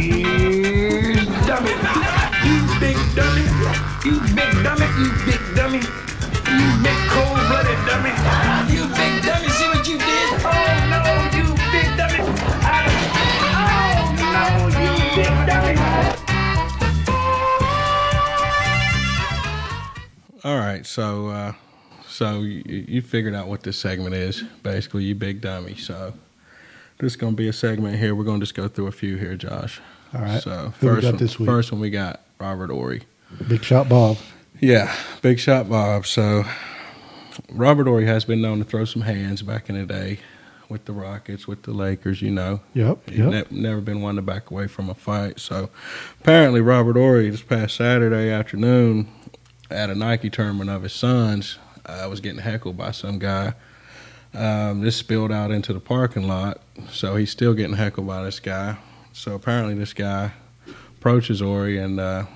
Here's dummy. You big dummy. You big dummy. You big dummy. You big cold-blooded dummy. You big dummy. See what you did? Oh no, you big dummy. I, oh no, you big dummy. All right, so uh, so you figured out what this segment is. Basically, you big dummy. So this is going to be a segment here. We're going to just go through a few here, Josh. All right. So Who we first got one, this week? first one we got Robert Horry. Big shot Bob. Yeah, big shot Bob. So Robert Horry has been known to throw some hands back in the day with the Rockets, with the Lakers. You know, Yep. Yep. ne- never been one to back away from a fight. So apparently, Robert Horry this past Saturday afternoon at a Nike tournament of his sons uh, was getting heckled by some guy. Um, this spilled out into the parking lot, so he's still getting heckled by this guy. So apparently, this guy approaches Horry and uh,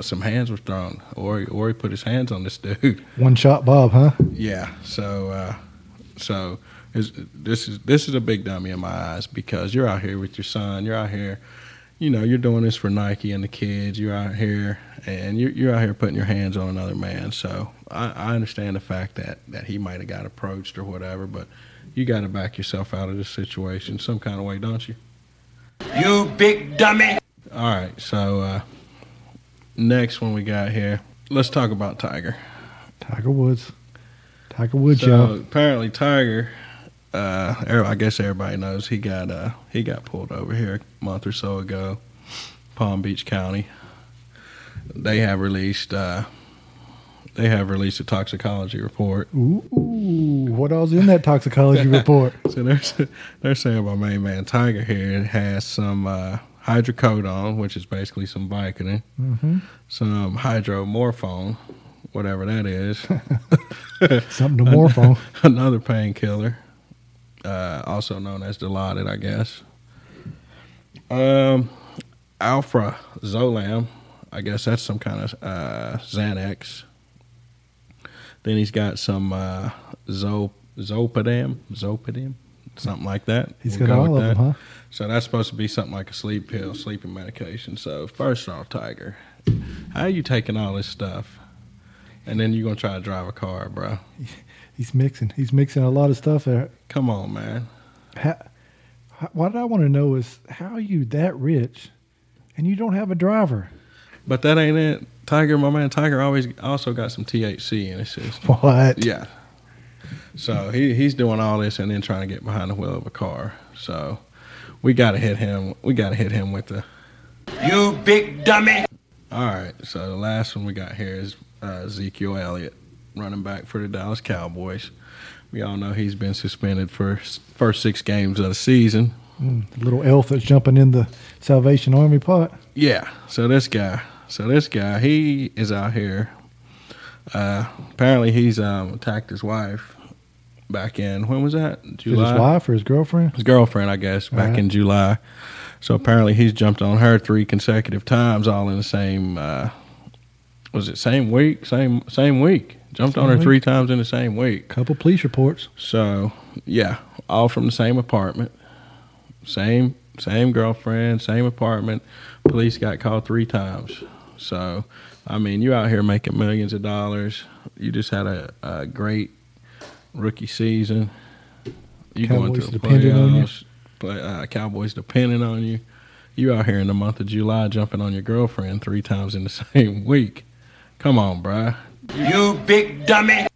some hands were thrown. Horry Horry put his hands on this dude. One shot Bob, huh? Yeah. So uh, so is, this is this is a big dummy in my eyes because you're out here with your son. You're out here, you know, you're doing this for Nike and the kids. You're out here and you're you're out here putting your hands on another man. So I, I understand the fact that that he might have got approached or whatever, but you got to back yourself out of this situation some kind of way, don't you? You big dummy. All right. So uh, next one we got here. Let's talk about Tiger. Tiger Woods. Tiger Woods, So y'all. apparently Tiger, uh, I guess everybody knows he got uh, he got pulled over here a month or so ago, Palm Beach County. They have released uh, they have released a toxicology report. Ooh, what all's in that toxicology report? So they're they're saying my main man Tiger here has some uh, hydrocodone, which is basically some Vicodin, hmm some hydromorphone, whatever that is. Something to morph on. another painkiller, uh, also known as Dilaudid, I guess. Um, Alpha Zolam, I guess that's some kind of uh, Xanax. Then he's got some uh, Zo Zopidem, Zopidem, something like that. He's We'll got go all of them, huh? So that's supposed to be something like a sleep pill, sleeping medication. So first off, Tiger, how are you taking all this stuff, and then you're gonna try to drive a car, bro? He's mixing. He's mixing a lot of stuff there. Come on, man. How, how- what I want to know is how are you that rich and you don't have a driver? But that ain't it. Tiger, my man Tiger always also got some THC in his system. What? Yeah. So he he's doing all this and then trying to get behind the wheel of a car. So we got to hit him. We got to hit him with the. You big dummy. All right. So the last one we got here is uh, Ezekiel Elliott, running back for the Dallas Cowboys. We all know he's been suspended for first six games of the season. Mm, the little elf that's jumping in the Salvation Army pot. Yeah. So this guy, so this guy, he is out here. Uh, apparently, he's um, attacked his wife back in when was that? July. his wife or his girlfriend? His girlfriend, I guess, back Right. in July. So apparently, he's jumped on her three consecutive times, all in the same. Uh, was it same week? Same same week. Jumped on her week. three times in the same week. Couple police reports. So yeah, all from the same apartment, same same girlfriend, same apartment. Police got called three times. So I mean, you out here making millions of dollars. You just had a, a great rookie season. You going to Cowboys the depending on you. playoffs. Play, uh, Cowboys depending on you. You out here in the month of July jumping on your girlfriend three times in the same week. Come on, bruh. You big dummy.